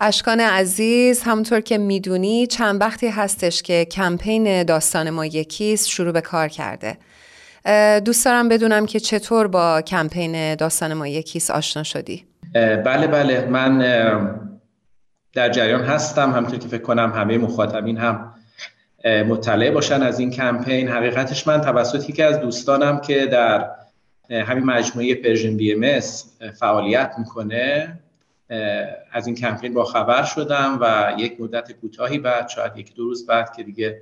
اشکان عزیز همونطور که می‌دونی چند وقتی هستش که کمپین داستان ما یکیست شروع به کار کرده. دوست دارم بدونم که چطور با کمپین داستان ما یکیست آشنا شدی؟ بله بله. من در جریان هستم. همونطور که فکر کنم همه مخاطبین هم مطلع باشن از این کمپین. حقیقتش من توسط یکی از دوستانم که در همین مجموعه Persian BM فعالیت می‌کنه از این کمپین با خبر شدم و یک مدت کوتاهی بعد شاید یک دو روز بعد که دیگه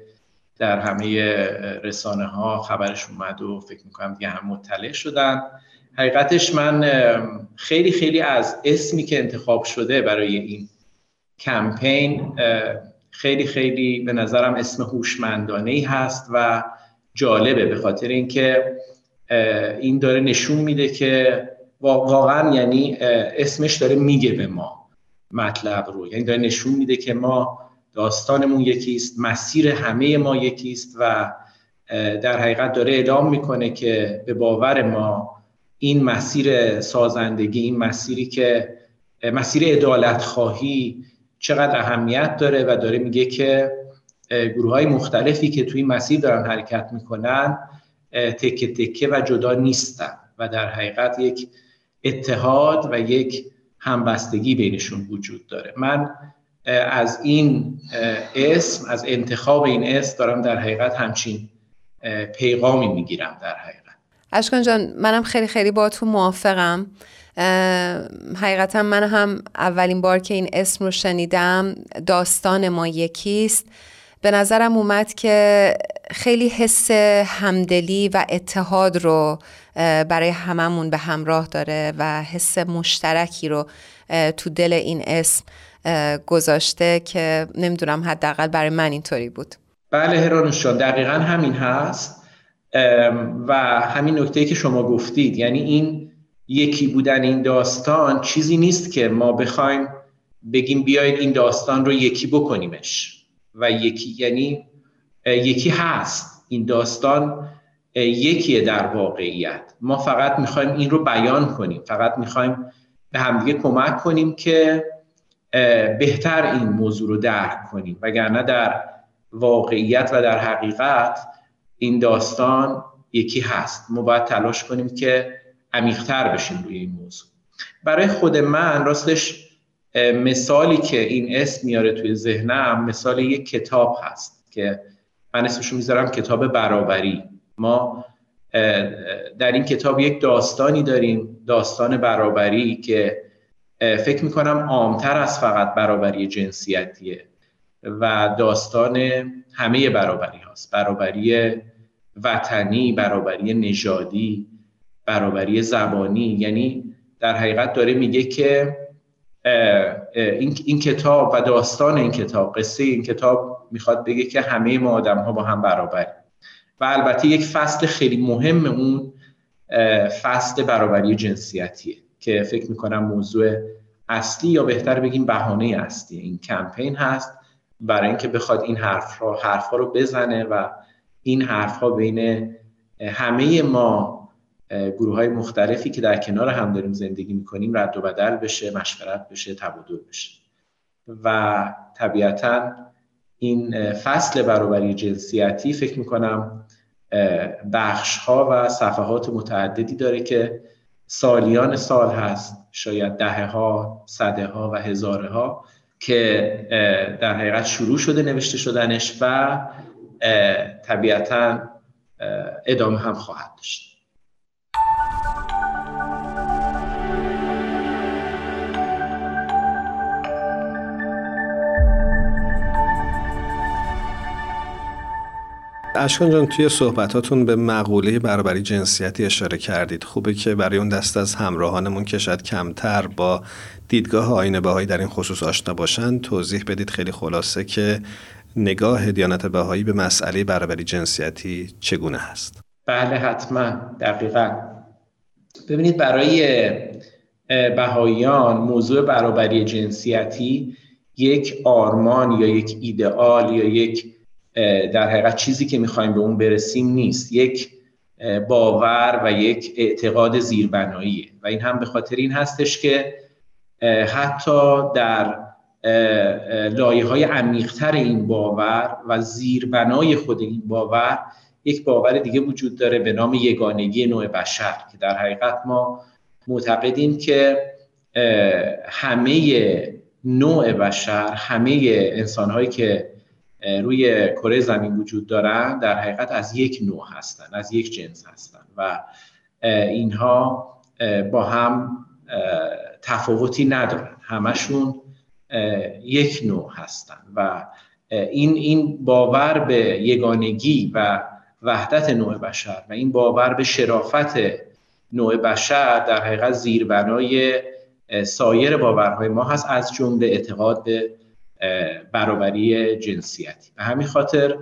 در همه رسانه ها خبرش اومد و فکر می‌کنم دیگه هم مطلع شدن. حقیقتش من خیلی خیلی از اسمی که انتخاب شده برای این کمپین خیلی خیلی به نظرم اسم هوشمندانه ای هست و جالبه به خاطر اینکه این داره نشون میده که واقعا یعنی اسمش داره میگه به ما مطلب رو. یعنی داره نشون میده که ما داستانمون یکیست مسیر همه ما یکیست و در حقیقت داره اعلام می‌کنه که به باور ما این مسیر سازندگی این مسیری که مسیر ادالت خواهی چقدر اهمیت داره و داره میگه که گروه های مختلفی که توی مسیر دارن حرکت می‌کنن تکه تکه و جدا نیستن و در حقیقت یک اتحاد و یک همبستگی بینشون وجود داره. من از این اسم از انتخاب این اسم دارم در حقیقت همچین پیغامی می‌گیرم در حقیقت. اشکان جان منم خیلی خیلی با تو موافقم حقیقتا من هم اولین بار که این اسم رو شنیدم داستان ما یکیست. به نظرم اومد که خیلی حس همدلی و اتحاد رو برای هممون به همراه داره و حس مشترکی رو تو دل این اسم گذاشته که نمی‌دونم حداقل برای من اینطوری بود. بله هرانوشان دقیقا همین هست. و همین نکته که شما گفتید یعنی این یکی بودن این داستان چیزی نیست که ما بخوایم بگیم بیاید این داستان رو یکی بکنیمش. و یکی یعنی یکی هست. این داستان یکیه در واقعیت. ما فقط می‌خوایم این رو بیان کنیم. فقط می‌خوایم به همدیگه کمک کنیم که بهتر این موضوع رو درک کنیم. وگرنه در واقعیت و در حقیقت این داستان یکی هست. ما باید تلاش کنیم که عمیقتر بشیم روی این موضوع. برای خود من راستش مثالی که این اسم میاره توی ذهنم مثال یک کتاب هست که من اسمشو می‌ذارم کتاب برابری. ما در این کتاب یک داستانی داریم داستان برابری که فکر می‌کنم عامتر از فقط برابری جنسیتیه و داستان همه برابری هاست. برابری وطنی برابری نژادی برابری زبانی. یعنی در حقیقت داره میگه که این, این کتاب و داستان این کتاب قصه این کتاب می‌خواد بگه که همه ما آدم ها با هم برابر و البته یک فصل خیلی مهم اون فصل برابری جنسیتیه که فکر می‌کنم موضوع اصلی یا بهتر بگیم بهانه اصلی. این کمپین هست برای اینکه بخواد این حرف را حرف ها رو بزنه و این حرف ها بین همه ما گروه های مختلفی که در کنار هم داریم زندگی می‌کنیم رد و بدل بشه مشورت بشه تبادل بشه. و طبیعتا این فصل برابری جنسیتی فکر می‌کنم بخش ها و صفحات متعددی داره که سالیان سال هست شاید دهه ها صده ها و هزاره ها که در حقیقت شروع شده نوشته شدنش و طبیعتا ادامه هم خواهد داشت. اشکان جان توی صحبتاتون به مقوله برابری جنسیتی اشاره کردید. خوبه که برای اون دست از همراهانمون که شاید کمتر با دیدگاه آین بهایی در این خصوص آشنا باشن. توضیح بدید خیلی خلاصه که نگاه دیانت بهایی به مسئله برابری جنسیتی چگونه هست. بله حتما. دقیقا. ببینید برای بهاییان موضوع برابری جنسیتی یک آرمان یا یک ایدئال یا یک در حقیقت چیزی که می‌خوایم به اون برسیم نیست. یک باور و یک اعتقاد زیربناییه و این هم به خاطر این هستش که حتی در لایه های عمیقتر این باور و زیربنای خود این باور یک باور دیگه وجود داره به نام یگانگی نوع بشر که در حقیقت ما معتقدیم که همه نوع بشر همه انسان هایی که روی کره زمین وجود دارن در حقیقت از یک نوع هستن از یک جنس هستن و اینها با هم تفاوتی ندارن. همشون یک نوع هستن و این این باور به یگانگی و وحدت نوع بشر و این باور به شرافت نوع بشر در حقیقت زیربنای سایر باورهای ما هست از جمله اعتقاد به برابری جنسیتی. به همین خاطر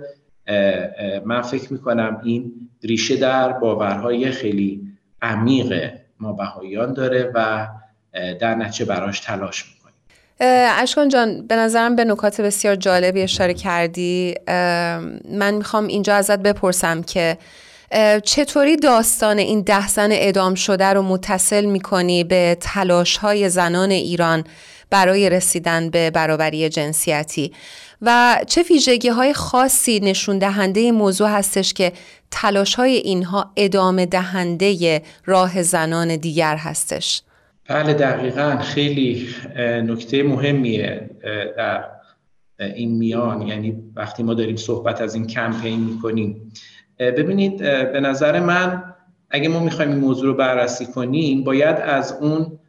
من فکر می‌کنم این ریشه در باورهای خیلی عمیق ما بهاییان داره و در نتیجه براش تلاش می‌کنیم. اشکان جان به نظرم به نکات بسیار جالبی اشاره کردی. من می‌خوام اینجا ازت بپرسم که چطوری داستان این ده زن ادام شده رو متصل می‌کنی به تلاش های زنان ایران برای رسیدن به برابری جنسیتی. و چه ویژگی های خاصی نشون دهنده موضوع هستش که تلاش های اینها ادامه دهنده راه زنان دیگر هستش. بله دقیقا. خیلی نکته مهمیه در این میان. یعنی وقتی ما داریم صحبت از این کمپین می‌کنیم. ببینید به نظر من اگه ما می‌خوایم این موضوع رو بررسی کنیم باید از اون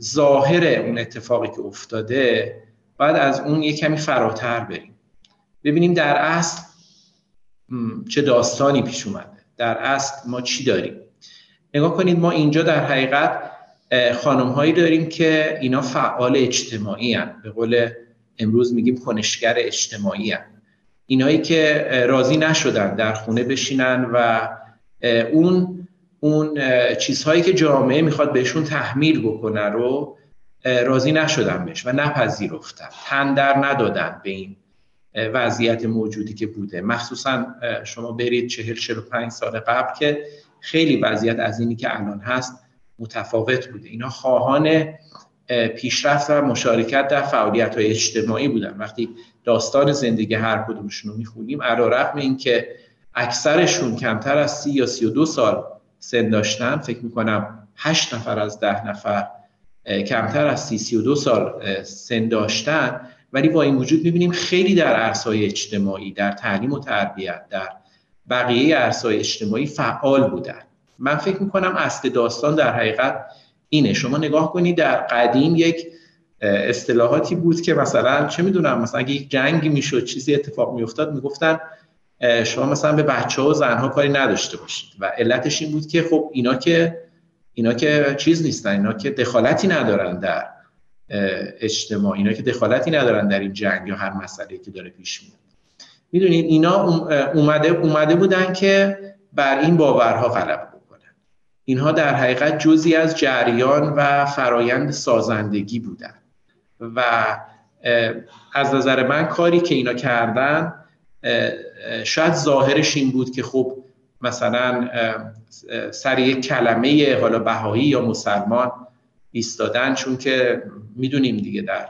ظاهر اون اتفاقی که افتاده باید از اون یه کمی فراتر بریم ببینیم در اصل چه داستانی پیش اومده در اصل ما چی داریم نگاه کنید ما اینجا در حقیقت خانم هایی داریم که اینا فعال اجتماعی هن. به قول امروز میگیم کنشگر اجتماعی هن. اینایی که راضی نشدن در خونه بشینن و اون اون چیزهایی که جامعه می‌خواد بهشون تحمیل بکنه رو راضی نشدن بهش و نپذیرفتن. تن در ندادن به این وضعیت موجودی که بوده. مخصوصا شما برید چهل چهل پنج سال قبل که خیلی وضعیت از اینی که الان هست متفاوت بوده. اینا خواهان پیشرفت و مشارکت در فعالیت های اجتماعی بودن. وقتی داستان زندگی هر کدومشون رو می‌خونیم علا رقم این که اکثرشون کمتر از سی یا سی و دو سال سن داشتن فکر می‌کنم هشت نفر از ده نفر کمتر از سی سی و دو سال سن داشتن. ولی با این وجود می‌بینیم خیلی در عرصای اجتماعی در تعلیم و تربیت در بقیه عرصای اجتماعی فعال بودن. من فکر می‌کنم اصل داستان در حقیقت اینه. شما نگاه کنید در قدیم یک اصطلاحاتی بود که مثلا چه می‌دونم مثلا اگه یک جنگی می‌شد چیزی اتفاق میافتاد می‌گفتن شما مثلا به بچه ها و زنها کاری نداشته باشید. و علتش این بود که خب اینا که اینا که چیز نیستن اینا که دخالتی ندارن در اجتماع اینا که دخالتی ندارن در این جنگ یا هر مسئله که داره پیش میاد. می‌دونید اینا اومده اومده بودن که بر این باورها غلبه اینها در حقیقت جزی از جریان و فرایند سازندگی بودن. و از نظر من کاری که اینا کردن شاید ظاهرش این بود که خب مثلا سر یک کلمه حالا بهایی یا مسلمان ایستادن چون که می‌دونیم دیگه در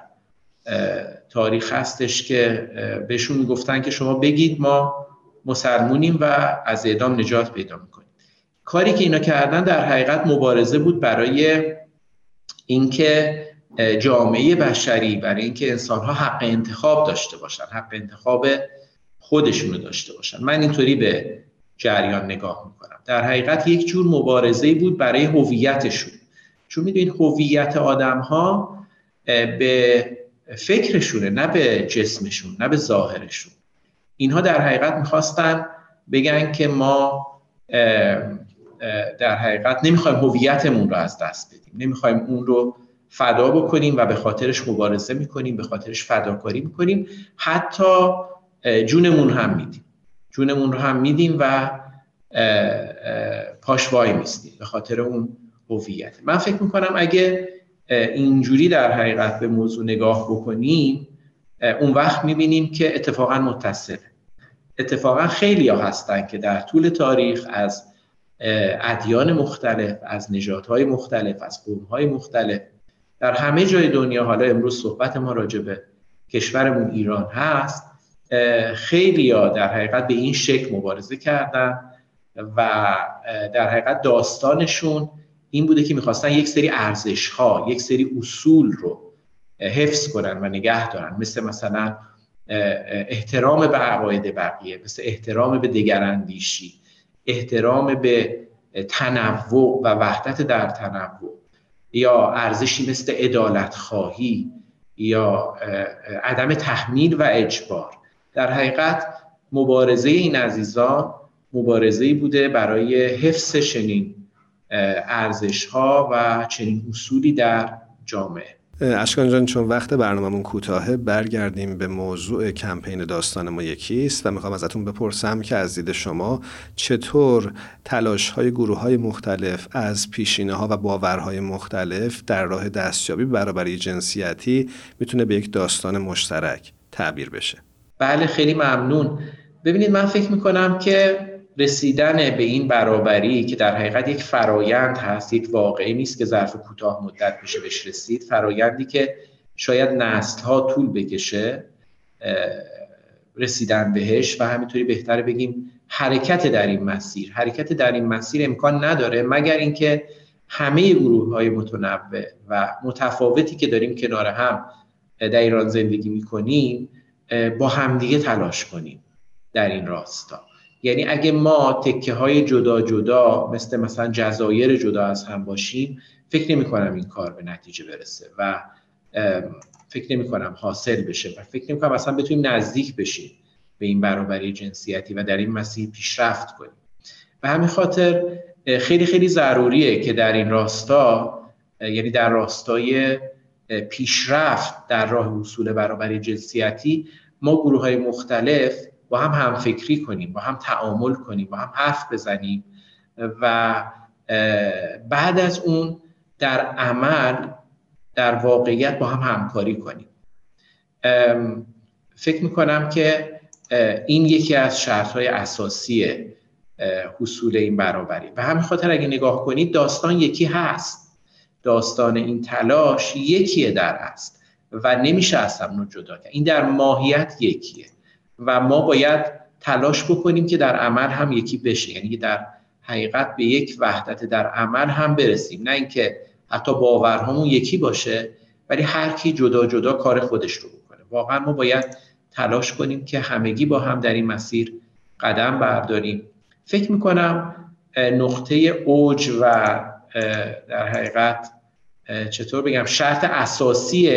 تاریخ هستش که بهشون می‌گفتن که شما بگید ما مسلمونیم و از اعدام نجات پیدا می‌کنیم. کاری که اینا کردن در حقیقت مبارزه بود برای اینکه جامعه بشری برای اینکه انسان ها حق انتخاب داشته باشن حق انتخاب خودشون رو داشته باشن. من اینطوری به جریان نگاه می‌کنم. در حقیقت یک جور مبارزه بود برای هویتشون. چون می‌دونید هویت آدم ها به فکرشونه نه به جسمشون نه به ظاهرشون. اینها در حقیقت می‌خواستن بگن که ما در حقیقت نمی‌خوایم هویتمون رو از دست بدیم. نمی‌خوایم اون رو فدا بکنیم و به خاطرش مبارزه می‌کنیم به خاطرش فداکاری می‌کنیم. حتی جونمون هم میدیم. جونمون رو هم میدیم و پاش وای میستیم به خاطر اون هویت. من فکر می‌کنم اگه اینجوری در حقیقت به موضوع نگاه بکنیم اون وقت می‌بینیم که اتفاقا متصله اتفاقا خیلی ها هستن که در طول تاریخ از ادیان مختلف از نژادهای مختلف از قومهای مختلف در همه جای دنیا حالا امروز صحبت ما راجع به کشورمون ایران هست خیلی ها در حقیقت به این شکل مبارزه کردن و در حقیقت داستانشون این بوده که می‌خواستن یک سری ارزش ها یک سری اصول رو حفظ کنن و نگه دارن. مثل مثلا احترام به عقاید بقیه مثل احترام به دگراندیشی احترام به تنوع و وحدت در تنوع یا ارزشی مثل ادالت خواهی یا عدم تحمیل و اجبار. در حقیقت مبارزه این عزیزان مبارزه بوده برای حفظ چنین ارزش ها و چنین اصولی در جامعه. اشکان جان چون وقت برنامهمون کوتاهه برگردیم به موضوع کمپین داستان ما یکیست و می‌خوام ازتون بپرسم که از دید شما چطور تلاش های گروه های مختلف از پیشینه ها و باورهای مختلف در راه دستیابی برابری جنسیتی می‌تونه به یک داستان مشترک تعبیر بشه؟ بله خیلی ممنون. ببینید من فکر می‌کنم که رسیدن به این برابری که در حقیقت یک فرایند هست یک واقعی نیست که ظرف کوتاه مدت بشه بهش رسید. فرایندی که شاید نسل ها طول بکشه رسیدن بهش و همینطوری بهتره بگیم حرکت در این مسیر. حرکت در این مسیر امکان نداره مگر اینکه همه گروه های متنوع و متفاوتی که داریم کنار هم در ایران زندگی می‌کنیم با همدیگه تلاش کنیم در این راستا. یعنی اگه ما تکه های جدا جدا مثل مثلا جزایر جدا از هم باشیم فکر نمی کنم این کار به نتیجه برسه و فکر نمی کنم حاصل بشه و فکر نمی کنم اصلا بتونیم نزدیک بشیم به این برابری جنسیتی و در این مسیر پیشرفت کنیم. و همین خاطر خیلی خیلی ضروریه که در این راستا یعنی در راستای پیشرفت در راه اصول برابری جنسیتی ما گروه های مختلف با هم هم فکری کنیم با هم تعامل کنیم با هم حرف بزنیم و بعد از اون در عمل در واقعیت با هم همکاری کنیم. فکر می‌کنم که این یکی از شرط های اساسی حصول این برابری. و همین خاطر اگه نگاه کنید داستان یکی هست. داستان این تلاش یکیه در است و نمیشه از هم جدا کرد. این در ماهیت یکیه و ما باید تلاش بکنیم که در عمل هم یکی بشه. یعنی در حقیقت به یک وحدت در عمل هم برسیم. نه اینکه حتی باورهامون یکی باشه ولی هر کی جدا جدا کار خودش رو بکنه. واقعا ما باید تلاش کنیم که همگی با هم در این مسیر قدم برداریم. فکر می‌کنم نقطه اوج و در حقیقت چطور بگم شرط اساسی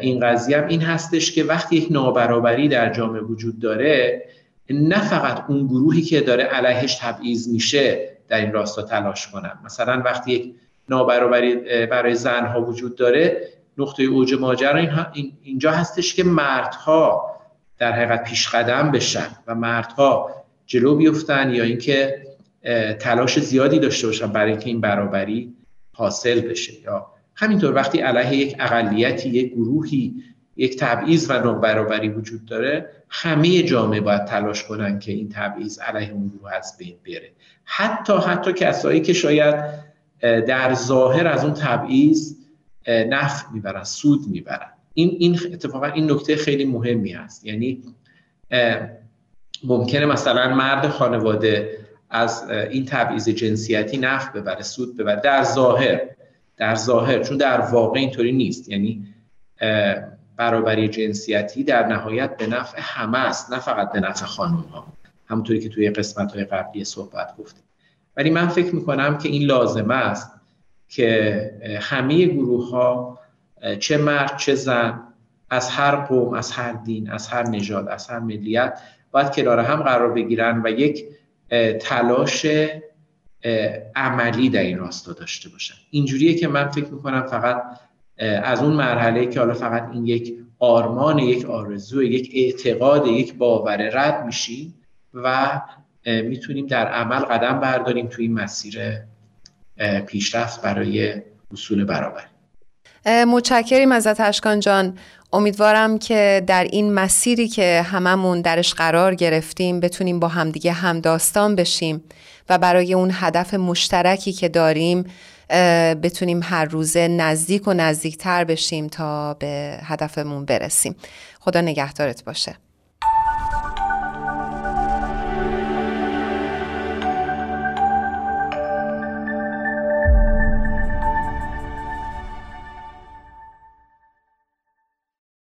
این قضیه هم این هستش که وقتی یک نابرابری در جامعه وجود داره نه فقط اون گروهی که داره علیهش تبعیض میشه در این راستا تلاش کنن. مثلا وقتی یک نابرابری برای زنها وجود داره نقطه اوج ماجرا اینجا هستش که مردها در حقیقت پیش قدم بشن و مردها جلو بیفتن یا اینکه تلاش زیادی داشته باشن برای اینکه این برابری حاصل بشه. یا همینطور وقتی علیه یک اقلیتی یک گروهی یک تبعیض و نابرابری وجود داره همه جامعه باید تلاش کنن که این تبعیض علیه اون گروه از بین بره. حتی حتی کسایی که شاید در ظاهر از اون تبعیض نفع می‌برن سود می‌برن. این این اتفاقا این نکته خیلی مهمی هست یعنی ممکنه مثلا مرد خانواده از این تبعیض جنسیتی نفع ببره سود ببره. در ظاهر در ظاهر چون در واقع اینطوری نیست. یعنی برابری جنسیتی در نهایت به نفع همه است نه فقط به نفع خانم ها همونطوری که توی قسمت های قبلی صحبت گفتیم. ولی من فکر می‌کنم که این لازمه است که همه گروه ها چه مرد چه زن از هر قوم از هر دین از هر نژاد از هر ملیت باید کنار هم قرار بگیرن و یک تلاش عملی در این راستا داشته باشن. اینجوریه که من فکر می‌کنم فقط از اون مرحله که حالا فقط این یک آرمان یک آرزو یک اعتقاد یک باور رد میشیم و می‌تونیم در عمل قدم برداریم توی این مسیر پیشرفت برای اصول برابری. متشکریم ازت اشکان جان. امیدوارم که در این مسیری که هممون درش قرار گرفتیم بتونیم با همدیگه هم داستان بشیم و برای اون هدف مشترکی که داریم بتونیم هر روزه نزدیک و نزدیکتر بشیم تا به هدفمون برسیم. خدا نگهدارت باشه.